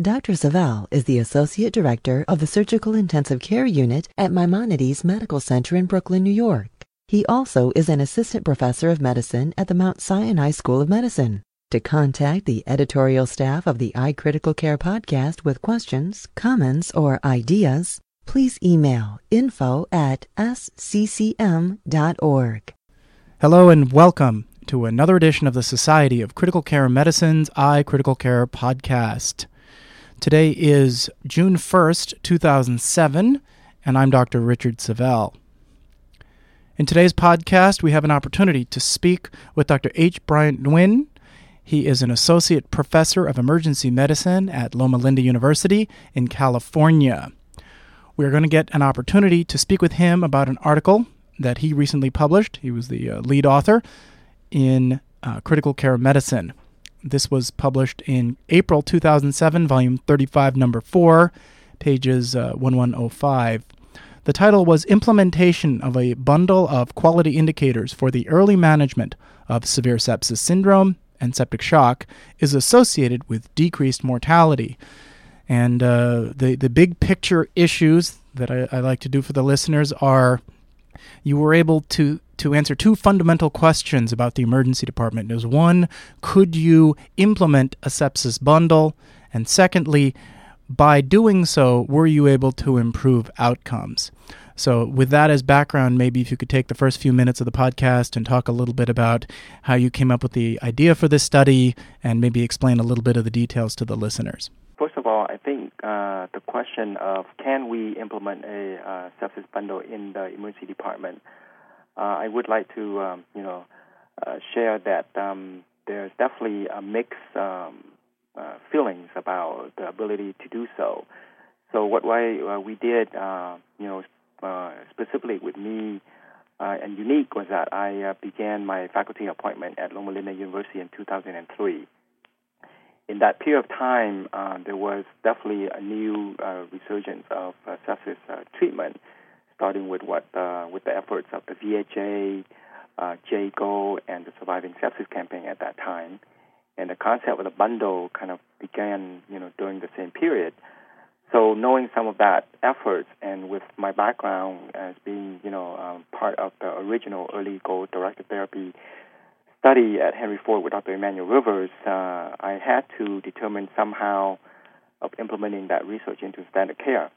Dr. Savel is the Associate Director of the Surgical Intensive Care Unit at Maimonides Medical Center in Brooklyn, New York. He also is an Assistant Professor of Medicine at the Mount Sinai School of Medicine. To contact the editorial staff of the iCritical Care podcast with questions, comments, or ideas, please email info at sccm.org. Hello and welcome to another edition of the Society of Critical Care Medicine's iCritical Care podcast. Today is June 1st, 2007, and I'm Dr. Richard Savel. In today's podcast, we have an opportunity to speak with Dr. H. Bryant Nguyen. He is an associate professor of emergency medicine at Loma Linda University in California. We're going to get an opportunity to speak with him about an article that he recently published. He was the uh, lead author in uh, Critical Care Medicine. This was published in April 2007, volume 35, number 4, pages uh, 1105. The title was Implementation of a Bundle of Quality Indicators for the Early Management of Severe Sepsis Syndrome and Septic Shock is Associated with Decreased Mortality. And uh, the, the big picture issues that I, I like to do for the listeners are you were able to to answer two fundamental questions about the emergency department. Is one, could you implement a sepsis bundle? And secondly, by doing so, were you able to improve outcomes? So, with that as background, maybe if you could take the first few minutes of the podcast and talk a little bit about how you came up with the idea for this study and maybe explain a little bit of the details to the listeners. First of all, I think uh, the question of can we implement a uh, sepsis bundle in the emergency department uh, I would like to, um, you know, uh, share that um, there's definitely a mixed um, uh, feelings about the ability to do so. So what way, uh, we did, you know, specifically with me and unique was that I began my faculty appointment at Loma Linda University in 2003. In that period of time, uh, there was definitely a new uh, resurgence of uh, sepsis uh, treatment starting with what uh, with the efforts of the VHA, uh, JCAHO, and the Surviving Sepsis campaign at that time. And the concept of the bundle kind of began, you know, during the same period. So knowing some of that efforts, and with my background as being, you know, um, part of the original early goal-directed therapy study at Henry Ford with Dr. Emanuel Rivers, uh, I had to determine somehow of implementing that research into standard care.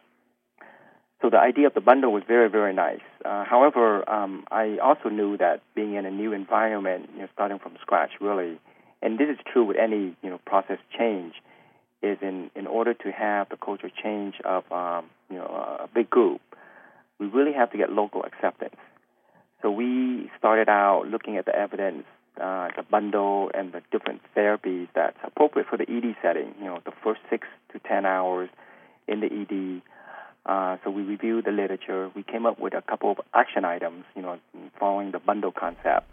So the idea of the bundle was very, very nice. Uh, however, um, I also knew that being in a new environment, you know, starting from scratch, really, and this is true with any you know process change, is in in order to have the culture change of um, you know a big group, we really have to get local acceptance. So we started out looking at the evidence, uh, the bundle, and the different therapies that's appropriate for the ED setting. You know, the first six to ten hours in the ED uh, so we reviewed the literature. We came up with a couple of action items, you know, following the bundle concept.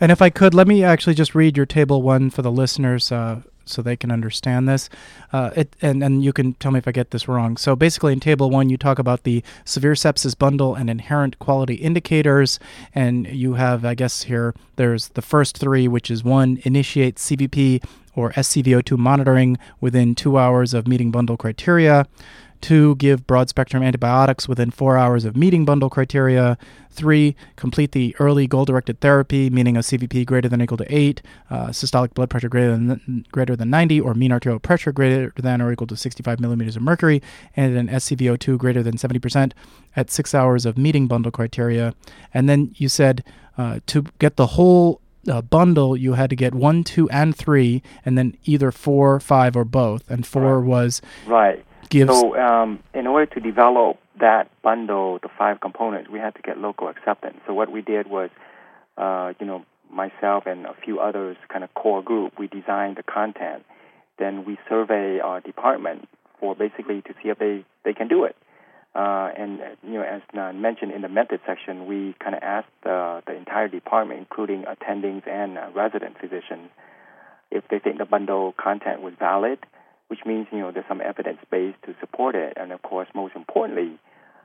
And if I could, let me actually just read your table one for the listeners uh, so they can understand this. Uh, it, and, and you can tell me if I get this wrong. So basically, in table one, you talk about the severe sepsis bundle and inherent quality indicators. And you have, I guess, here, there's the first three, which is one, initiate CVP or SCVO2 monitoring within two hours of meeting bundle criteria. Two, give broad spectrum antibiotics within four hours of meeting bundle criteria. Three, complete the early goal directed therapy, meaning a CVP greater than or equal to 8, uh, systolic blood pressure greater than, greater than 90, or mean arterial pressure greater than or equal to 65 millimeters of mercury, and an SCVO2 greater than 70% at six hours of meeting bundle criteria. And then you said uh, to get the whole uh, bundle, you had to get one, two, and three, and then either four, five, or both. And four right. was right gives. So, um, in order to develop that bundle, the five components, we had to get local acceptance. So, what we did was, uh, you know, myself and a few others, kind of core group, we designed the content. Then we survey our department for basically to see if they, they can do it. Uh, and you know, as mentioned in the method section, we kind of asked the, the entire department, including attendings and uh, resident physicians, if they think the bundle content was valid, which means you know there's some evidence base to support it, and of course, most importantly,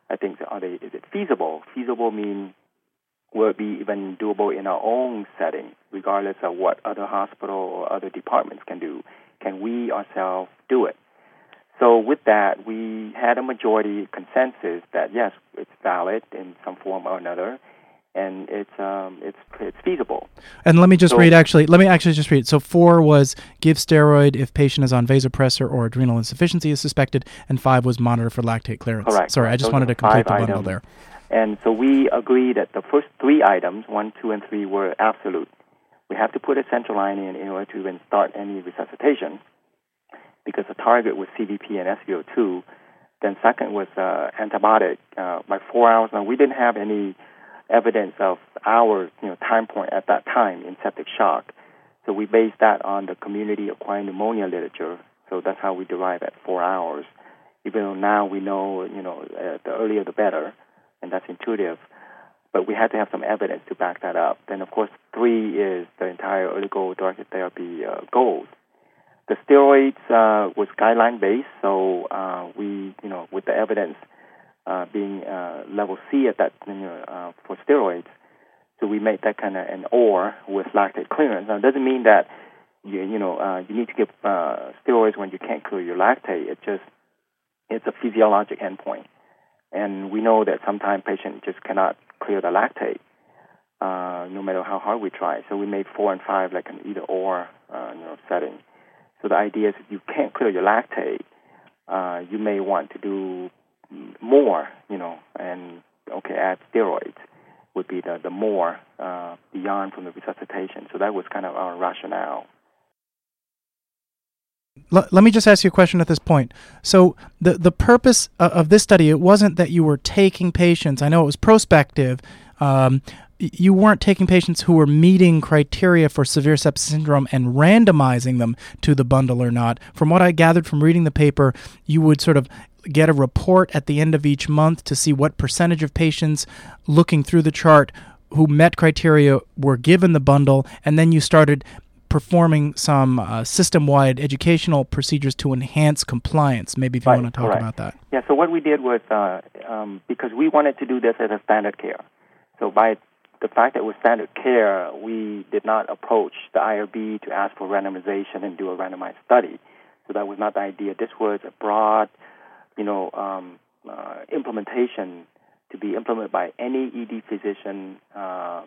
I think are they is it feasible? Feasible means will it be even doable in our own setting, regardless of what other hospital or other departments can do? Can we ourselves do it? So with that, we had a majority consensus that yes, it's valid in some form or another, and it's um, it's it's feasible. And let me just So- read actually. Let me actually just read. So four was give steroid if patient is on vasopressor or adrenal insufficiency is suspected, and five was monitor for lactate clearance. Correct. Sorry, I just are wanted to complete the bundle items. there. And so we agree that the first three items, one, two, and three, were absolute. We have to put a central line in in order to even start any resuscitation because the target was CVP and SVO2. Then second was uh, antibiotic uh, by four hours. Now we didn't have any evidence of our you know time point at that time in septic shock, so we based that on the community acquired pneumonia literature. So that's how we derive at four hours. Even though now we know you know uh, the earlier the better, and that's intuitive. But we had to have some evidence to back that up. Then of course three is the entire early goal-directed therapy uh, goals. The steroids uh, was guideline based, so uh, we, you know, with the evidence uh, being uh, level C at that, you know, uh, for steroids, so we made that kind of an or with lactate clearance. Now, it doesn't mean that you, you know, uh, you need to give uh, steroids when you can't clear your lactate. It just, it's a physiologic endpoint, and we know that sometimes patients just cannot clear the lactate, uh, no matter how hard we try. So we made four and five like an either or, uh, you know, setting. So the idea is if you can't clear your lactate, uh, you may want to do more, you know, and okay, add steroids would be the, the more uh, beyond from the resuscitation. So that was kind of our rationale. L- let me just ask you a question at this point. So the the purpose of, of this study it wasn't that you were taking patients. I know it was prospective. Um, you weren't taking patients who were meeting criteria for severe sepsis syndrome and randomizing them to the bundle or not. From what I gathered from reading the paper, you would sort of get a report at the end of each month to see what percentage of patients looking through the chart who met criteria were given the bundle, and then you started performing some uh, system-wide educational procedures to enhance compliance. Maybe if you Right, want to talk correct. about that. Yeah, so what we did was uh, um, because we wanted to do this as a standard care. So by the fact that it was standard care, we did not approach the IRB to ask for randomization and do a randomized study. So that was not the idea. This was a broad, you know, um, uh, implementation to be implemented by any ED physician uh,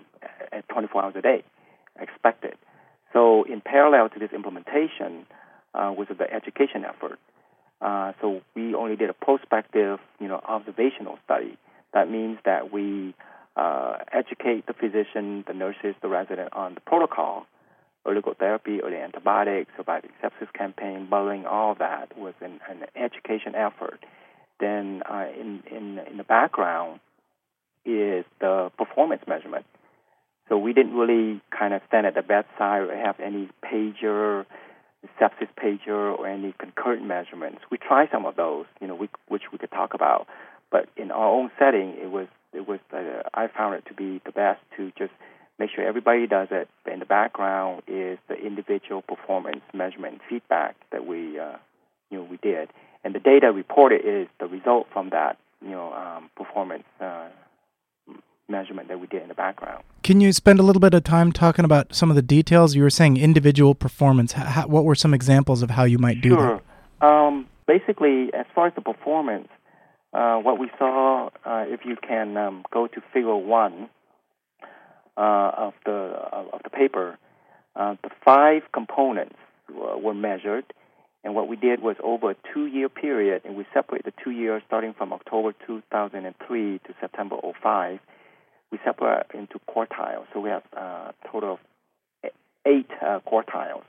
at 24 hours a day, expected. So in parallel to this implementation uh, was the education effort. Uh, so we only did a prospective, you know, observational study. That means that we uh, educate the physician, the nurses, the resident on the protocol, early goal therapy, early antibiotics, surviving sepsis campaign, bullying, all that was an, an education effort. Then uh, in, in, in the background is the performance measurement. So we didn't really kind of stand at the bedside or have any pager, sepsis pager, or any concurrent measurements. We tried some of those, you know, we, which we could talk about. But in our own setting, it was it was uh, I found it to be the best to just make sure everybody does it. In the background is the individual performance measurement feedback that we uh, you know we did, and the data reported is the result from that you know um, performance uh, measurement that we did in the background. Can you spend a little bit of time talking about some of the details? You were saying individual performance. How, what were some examples of how you might do sure. Um, basically, as far as the performance, uh, what we saw, uh, if you can um, go to Figure One uh, of the of the paper, uh, the five components uh, were measured, and what we did was over a two-year period, and we separate the two years starting from October 2003 to September 05. We separate into quartiles, so we have uh, a total of eight quartiles.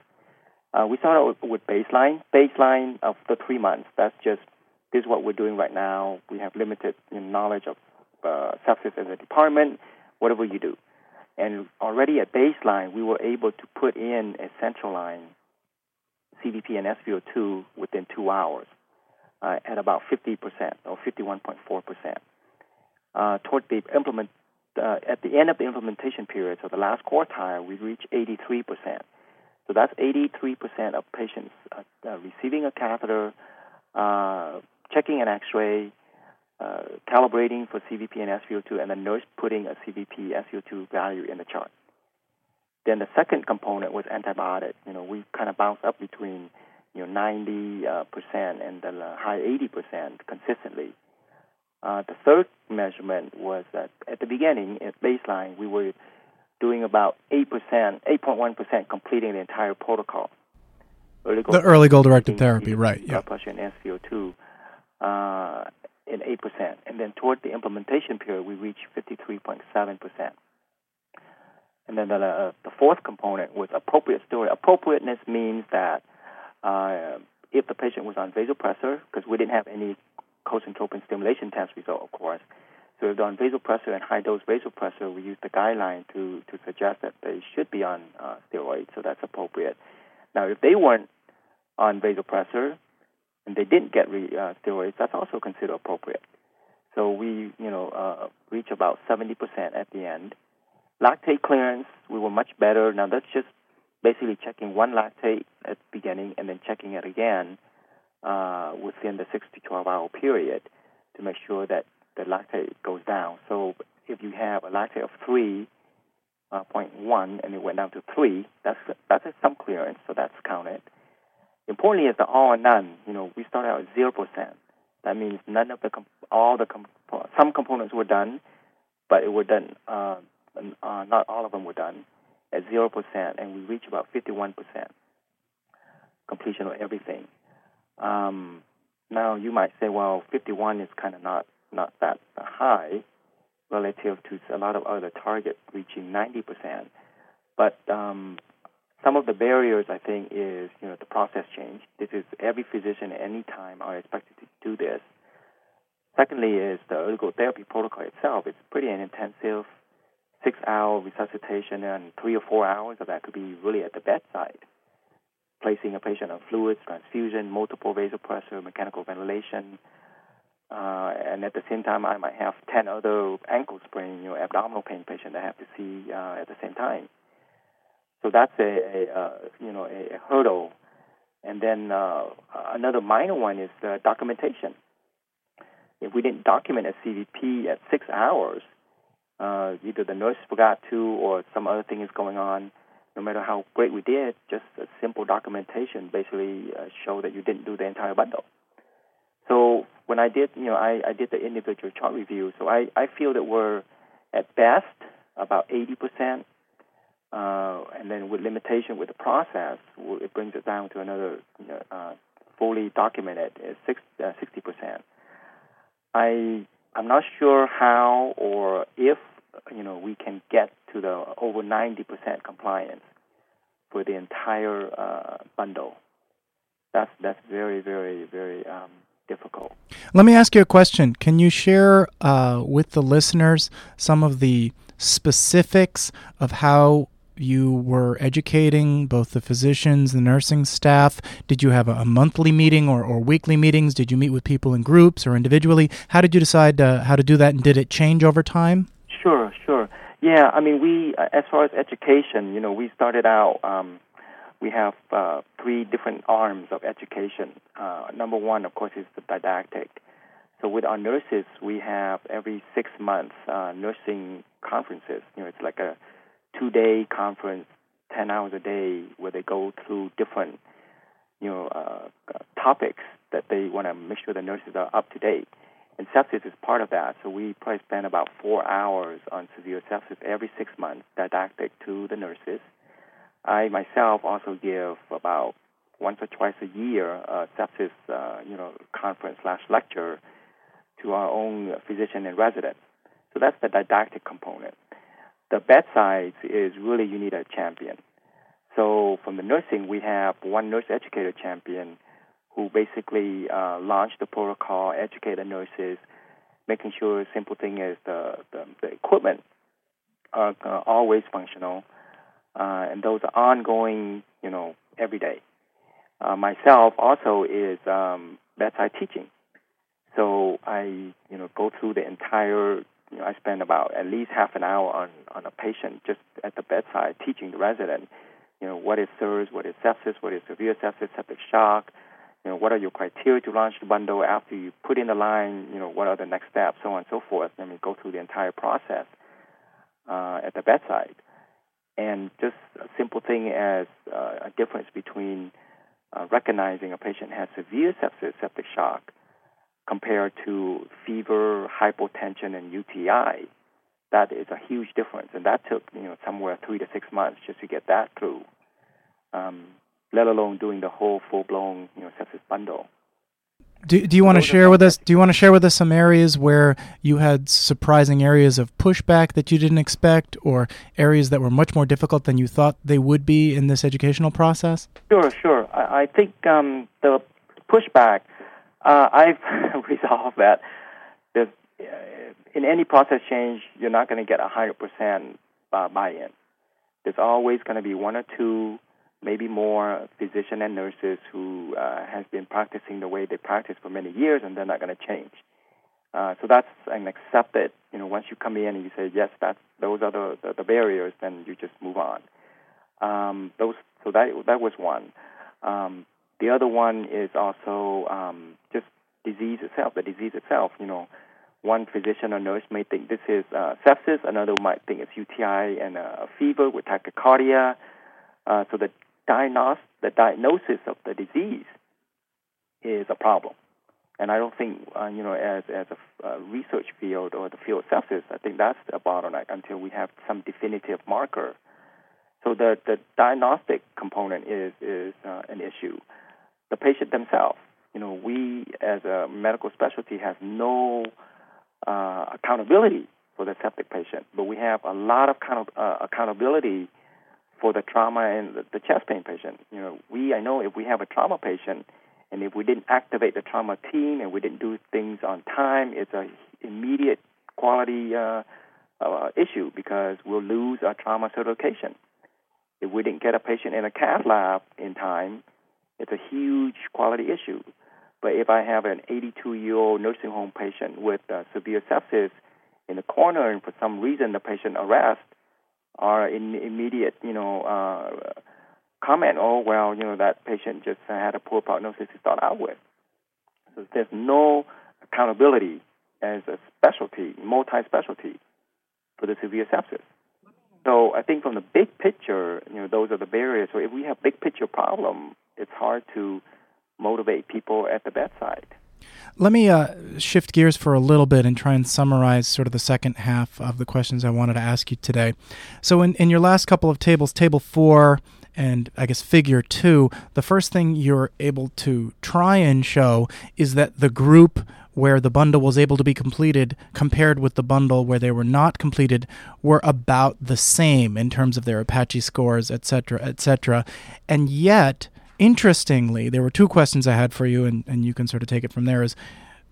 We started with, with baseline. Baseline of the three months. That's just this is what we're doing right now. We have limited knowledge of uh, sepsis as a department. Whatever you do, and already at baseline, we were able to put in a central line CVP and SVO2 within two hours. uh, at about 50% or 51.4%. Uh, toward the implement, uh, at the end of the implementation period, so the last quartile, we reached 83%. So that's 83% of patients uh, uh, receiving a catheter, uh, checking an X-ray, uh, calibrating for CVP and SVO2, and the nurse putting a CVP SVO2 value in the chart. Then the second component was antibiotic. You know, we kind of bounced up between you know 90 uh, percent and the high 80 percent consistently. Uh, the third measurement was that at the beginning, at baseline, we were doing about 8%, 8.1% completing the entire protocol. Early the early goal directed therapy, right? Yeah. Blood pressure and SpO2 uh, in 8%. And then toward the implementation period, we reached 53.7%. And then the, uh, the fourth component was appropriate steroid. Appropriateness means that uh, if the patient was on vasopressor, because we didn't have any cosyntropin stimulation test result, of course. So if they're on vasopressor and high dose vasopressor, we use the guideline to, to suggest that they should be on uh, steroids, so that's appropriate. Now, if they weren't on vasopressor and they didn't get re, uh, steroids, that's also considered appropriate. So we, you know, uh, reach about 70% at the end. Lactate clearance, we were much better. Now that's just basically checking one lactate at the beginning and then checking it again uh, within the 6 to 12 hour period to make sure that the lactate goes down. So if you have a lactate of 3.1 uh, and it went down to 3, that's, that's some clearance, so that's counted. Importantly is the all or none. You know, we started out at 0%. That means none of the, comp- all the, comp- some components were done, but it were done, uh, uh, not all of them were done at 0%, and we reach about 51% completion of everything. Um, now, you might say, well, 51 is kind of not, not that high relative to a lot of other targets reaching 90%. But um, some of the barriers, I think, is you know the process change. This is every physician at any time are expected to do this. Secondly, is the ergotherapy protocol itself. It's pretty an intensive six hour resuscitation and three or four hours of that could be really at the bedside. Placing a patient on fluids, transfusion, multiple vasopressor, mechanical ventilation, uh, and at the same time, I might have 10 other ankle sprain, you know, abdominal pain patient I have to see uh, at the same time. So that's a, a uh, you know a, a, hurdle. And then uh, another minor one is uh, documentation. If we didn't document a CVP at six hours, uh, either the nurse forgot to or some other thing is going on. No matter how great we did, just a simple documentation basically uh, show that you didn't do the entire bundle. So when I did, you know, I, I did the individual chart review. So I, I feel that we're at best about 80%, uh, and then with limitation with the process, it brings it down to another you know, uh, fully documented is uh, 60%. I I'm not sure how or if you know we can get to the over 90% compliance for the entire uh, bundle. That's that's very very very um, difficult. Let me ask you a question. Can you share uh, with the listeners some of the specifics of how you were educating both the physicians, the nursing staff? Did you have a, monthly meeting or, or weekly meetings? Did you meet with people in groups or individually? How did you decide uh, how to do that, and did it change over time? Sure, sure. Yeah, I mean, we, uh, as far as education, you know, we started out, um, we have uh, three different arms of education. Uh, number one, of course, is the didactic. So with our nurses, we have every six months uh, nursing conferences. You know, it's like a two day conference, 10 hours a day, where they go through different you know, uh, topics that they want to make sure the nurses are up to date. And sepsis is part of that. So we probably spend about four hours on severe sepsis every six months, didactic to the nurses. I myself also give about once or twice a year a sepsis, uh, you know, conference slash lecture to our own physician and residents. So that's the didactic component the bedside is really you need a champion. So from the nursing, we have one nurse educator champion who basically uh, launched the protocol, educate the nurses, making sure simple thing is the, the, the equipment are uh, always functional, uh, and those are ongoing, you know, every day. Uh, myself also is um, bedside teaching. So I, you know, go through the entire. You know, I spend about at least half an hour on on a patient just at the bedside teaching the resident. You know, what is SIRS, what is sepsis, what is severe sepsis, septic shock. You know, what are your criteria to launch the bundle after you put in the line? You know, what are the next steps, so on and so forth. I mean, go through the entire process uh, at the bedside, and just a simple thing as uh, a difference between uh, recognizing a patient has severe sepsis, septic shock, compared to fever, hypotension, and UTI. That is a huge difference, and that took you know somewhere three to six months just to get that through. Um, let alone doing the whole full blown you know sepsis bundle. Do, do you want to share with us? Do you want to share with us some areas where you had surprising areas of pushback that you didn't expect, or areas that were much more difficult than you thought they would be in this educational process? Sure, sure. I, I think um, the pushback, uh, I've resolved that. There's, uh, in any process change, you're not going to get a hundred percent uh, buy-in. There's always going to be one or two maybe more physician and nurses who uh, has been practicing the way they practice for many years, and they're not going to change. Uh, so that's an accepted. You know, once you come in and you say yes, that's those are the, the, the barriers, then you just move on. Um, those so that that was one. Um, the other one is also um, just disease itself. The disease itself. You know, one physician or nurse may think this is uh, sepsis, another might think it's UTI and a fever with tachycardia. Uh, so the diagnos- the diagnosis of the disease is a problem. And I don't think, uh, you know, as, as a uh, research field or the field of sepsis, I think that's a bottleneck until we have some definitive marker. So the, the diagnostic component is, is uh, an issue. The patient themselves, you know, we as a medical specialty has no uh, accountability for the septic patient, but we have a lot of kind of, uh, accountability for the trauma and the, the chest pain patient. You know, we I know if we have a trauma patient and if we didn't activate the trauma team and we didn't do things on time, it's a immediate quality uh, uh, issue because we'll lose our trauma certification. If we didn't get a patient in a cath lab in time, it's a huge quality issue. But if I have an 82 year old nursing home patient with uh, severe sepsis in the corner and for some reason the patient arrests, are in immediate, you know, uh, comment, oh, well, you know, that patient just had a poor prognosis to start out with. So there's no accountability as a specialty, multi-specialty for the severe sepsis. So I think from the big picture, you know, those are the barriers. So if we have big picture problem, it's hard to motivate people at the bedside. Let me uh, shift gears for a little bit and try and summarize sort of the second half of the questions I wanted to ask you today. So, in, in your last couple of tables, table four and I guess figure two, the first thing you're able to try and show is that the group where the bundle was able to be completed compared with the bundle where they were not completed were about the same in terms of their Apache scores, etc., etc. And yet, interestingly, there were two questions I had for you, and, and you can sort of take it from there. Is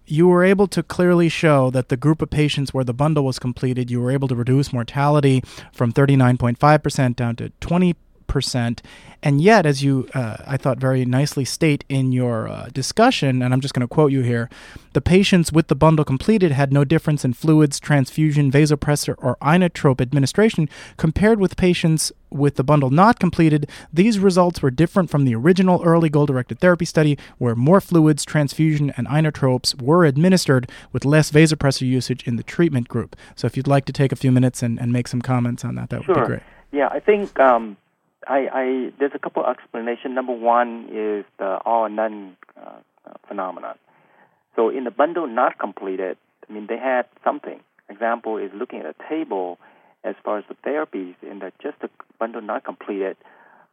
you were able to clearly show that the group of patients where the bundle was completed, you were able to reduce mortality from 39.5% down to 20 percent. And yet, as you, uh, I thought, very nicely state in your uh, discussion, and I'm just going to quote you here the patients with the bundle completed had no difference in fluids, transfusion, vasopressor, or inotrope administration compared with patients with the bundle not completed. These results were different from the original early goal directed therapy study, where more fluids, transfusion, and inotropes were administered with less vasopressor usage in the treatment group. So, if you'd like to take a few minutes and, and make some comments on that, that sure. would be great. Yeah, I think um, I, I there's a couple of explanations. Number one is the all or none uh, phenomenon. So in the bundle not completed, I mean they had something. Example is looking at a table as far as the therapies in the just the bundle not completed.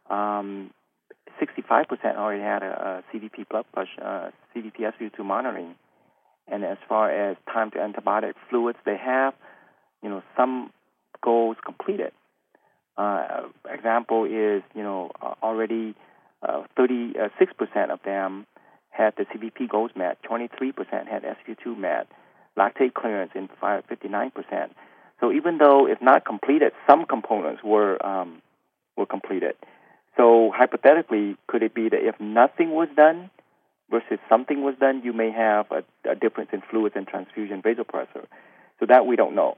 Um, 65% already had a, a CVP blood pressure, uh, CVP SpO2 monitoring, and as far as time to antibiotic fluids, they have, you know, some goals completed. Uh, example is, you know, uh, already uh, 36% uh, of them had the CVP goals met, 23% had SpO2 met, lactate clearance in 59%. So even though it's not completed, some components were um, were completed. So hypothetically, could it be that if nothing was done, versus something was done, you may have a, a difference in fluids and transfusion vasopressor. So that we don't know.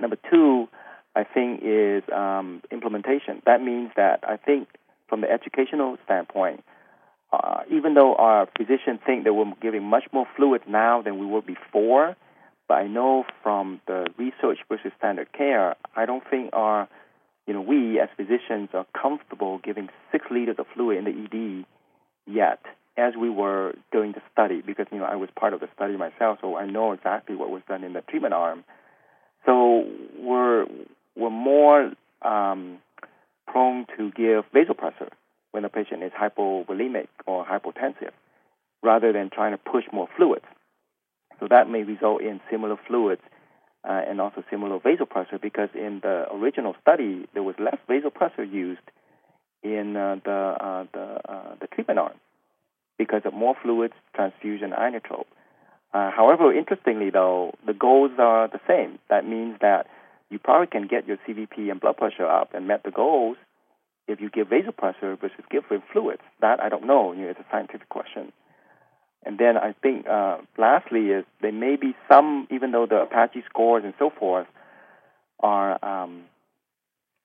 Number two, I think, is um, implementation. That means that I think from the educational standpoint, uh, even though our physicians think that we're giving much more fluid now than we were before, but I know from the research versus standard care, I don't think our, you know, we as physicians are comfortable giving six liters of fluid in the ED yet, as we were doing the study, because you know I was part of the study myself, so I know exactly what was done in the treatment arm. So we're we're more um, prone to give vasopressor when the patient is hypovolemic or hypotensive, rather than trying to push more fluids. So that may result in similar fluids uh, and also similar vasopressor because in the original study there was less vasopressor used in uh, the uh, the uh, the treatment arm because of more fluids, transfusion, inotrope. Uh, however, interestingly though, the goals are the same. That means that you probably can get your CVP and blood pressure up and met the goals if you give vasopressor versus give fluids. That I don't know. You know, it's a scientific question. And then I think uh, lastly is there may be some, even though the Apache scores and so forth are um,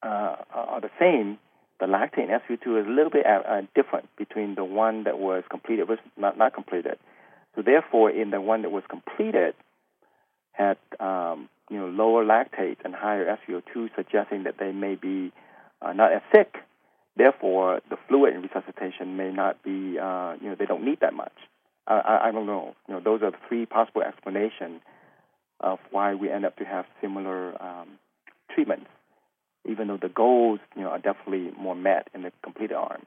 uh, are the same, the lactate and SpO2 is a little bit uh, uh, different between the one that was completed versus not, not completed. So therefore, in the one that was completed, had um, you know lower lactate and higher SpO2, suggesting that they may be uh, not as sick. Therefore, the fluid in resuscitation may not be uh, you know they don't need that much. I, I don't know. You know, those are three possible explanations of why we end up to have similar um, treatments, even though the goals, you know, are definitely more met in the completed arm.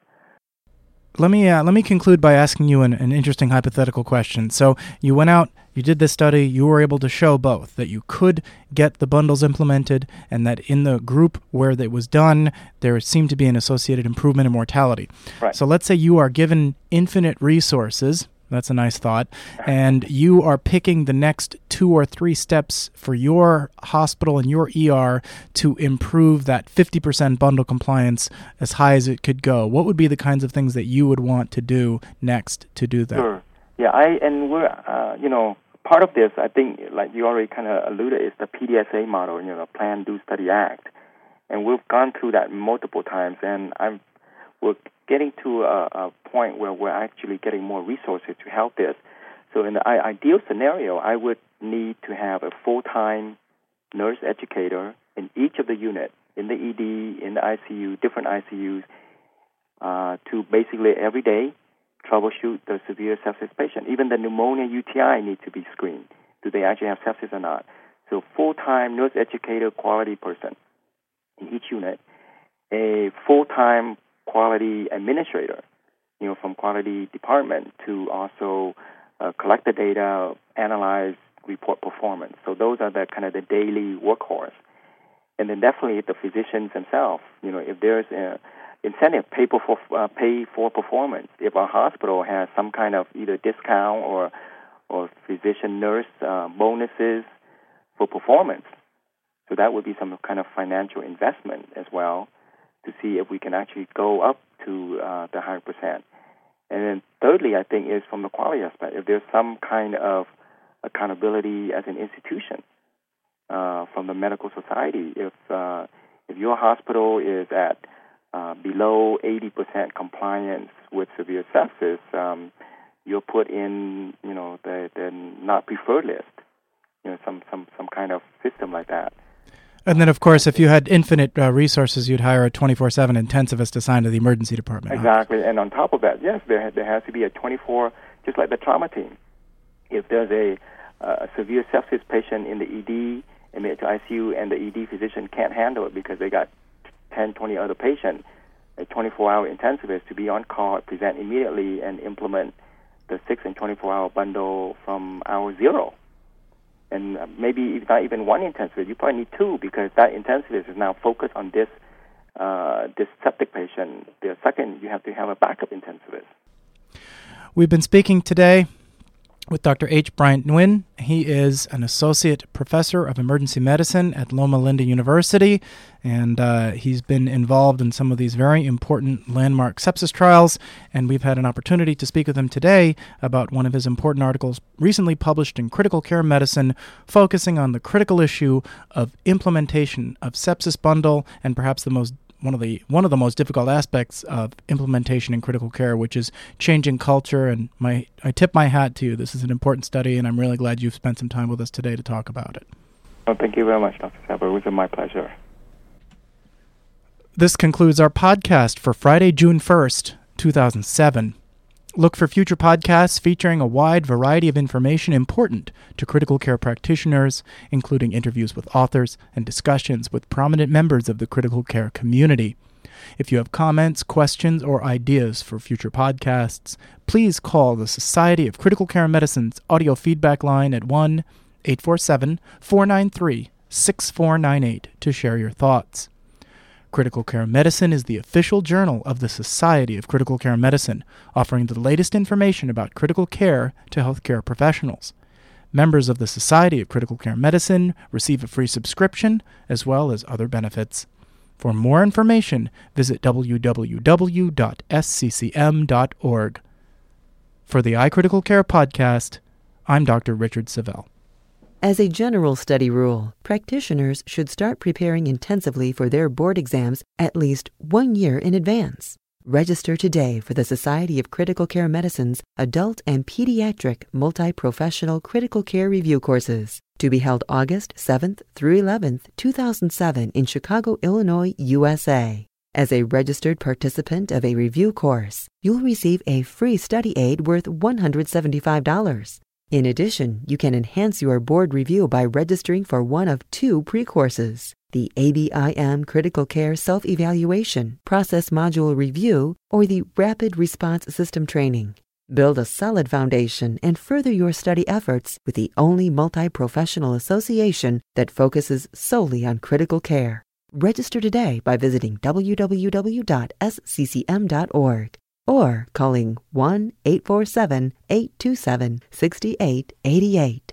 Let me uh, let me conclude by asking you an, an interesting hypothetical question. So you went out, you did this study, you were able to show both that you could get the bundles implemented, and that in the group where it was done, there seemed to be an associated improvement in mortality. Right. So let's say you are given infinite resources that's a nice thought. And you are picking the next two or three steps for your hospital and your ER to improve that 50% bundle compliance as high as it could go. What would be the kinds of things that you would want to do next to do that? Sure. Yeah, I and we're uh, you know part of this I think like you already kind of alluded is the PDSA model, you know, Plan Do Study Act, and we've gone through that multiple times, and I'm we're getting to a, a point where we're actually getting more resources to help this. So in the ideal scenario, I would need to have a full-time nurse educator in each of the units, in the ED, in the ICU, different ICUs, uh, to basically every day troubleshoot the severe sepsis patient. Even the pneumonia UTI need to be screened. Do they actually have sepsis or not? So full-time nurse educator quality person in each unit, a full-time quality administrator, you know, from quality department to also uh, collect the data, analyze, report performance. So those are the kind of the daily workhorse. And then definitely the physicians themselves, you know, if there's a incentive, pay for uh, pay for performance. If a hospital has some kind of either discount or or physician nurse uh, bonuses for performance, so that would be some kind of financial investment as well to see if we can actually go up to uh, the 100%. And then thirdly, I think is from the quality aspect. If there's some kind of accountability as an institution uh, from the medical society, if uh, if your hospital is at uh, below 80% compliance with severe sepsis, um, you're put in, you know, the, the not preferred list. You know, some some some kind of system like that. And then, of course, if you had infinite uh, resources, you'd hire a 24 7 intensivist assigned to the emergency department. Exactly. And on top of that, yes, there, there has to be a 24, just like the trauma team. If there's a, uh, severe sepsis patient in the ED, admitted to ICU, and the ED physician can't handle it because they got 10, 20 other patients, a 24 hour intensivist to be on call, present immediately, and implement the 6 and 24 hour bundle from hour zero and maybe not even one intensivist. You probably need two because that intensivist is now focused on this uh, this septic patient. The second, you have to have a backup intensivist. We've been speaking today with Dr. H. Bryant Nguyen. He is an associate professor of emergency medicine at Loma Linda University, and uh, he's been involved in some of these very important landmark sepsis trials. And we've had an opportunity to speak with him today about one of his important articles recently published in Critical Care Medicine, focusing on the critical issue of implementation of sepsis bundle and perhaps the most one of the one of the most difficult aspects of implementation in critical care, which is changing culture. And my I tip my hat to you. This is an important study, and I'm really glad you've spent some time with us today to talk about it. Well, thank you very much, Dr. Saber. It was my pleasure. This concludes our podcast for Friday, June 1st, 2007. Look for future podcasts featuring a wide variety of information important to critical care practitioners, including interviews with authors and discussions with prominent members of the critical care community. If you have comments, questions, or ideas for future podcasts, please call the Society of Critical Care Medicine's audio feedback line at 1 847 493 6498 to share your thoughts. Critical Care Medicine is the official journal of the Society of Critical Care Medicine, offering the latest information about critical care to healthcare professionals. Members of the Society of Critical Care Medicine receive a free subscription as well as other benefits. For more information, visit www.sccm.org. For the iCritical Care podcast, I'm Dr. Richard Savel. As a general study rule, practitioners should start preparing intensively for their board exams at least one year in advance. Register today for the Society of Critical Care Medicine's Adult and Pediatric Multi-Professional Critical Care Review courses to be held August 7th through 11th, 2007 in Chicago, Illinois, USA. As a registered participant of a review course, you'll receive a free study aid worth $175. In addition, you can enhance your board review by registering for one of two pre-courses, the ABIM Critical Care Self-Evaluation Process Module Review or the Rapid Response System Training. Build a solid foundation and further your study efforts with the only multi-professional association that focuses solely on critical care. Register today by visiting www.sccm.org or calling 1 847 827 6888.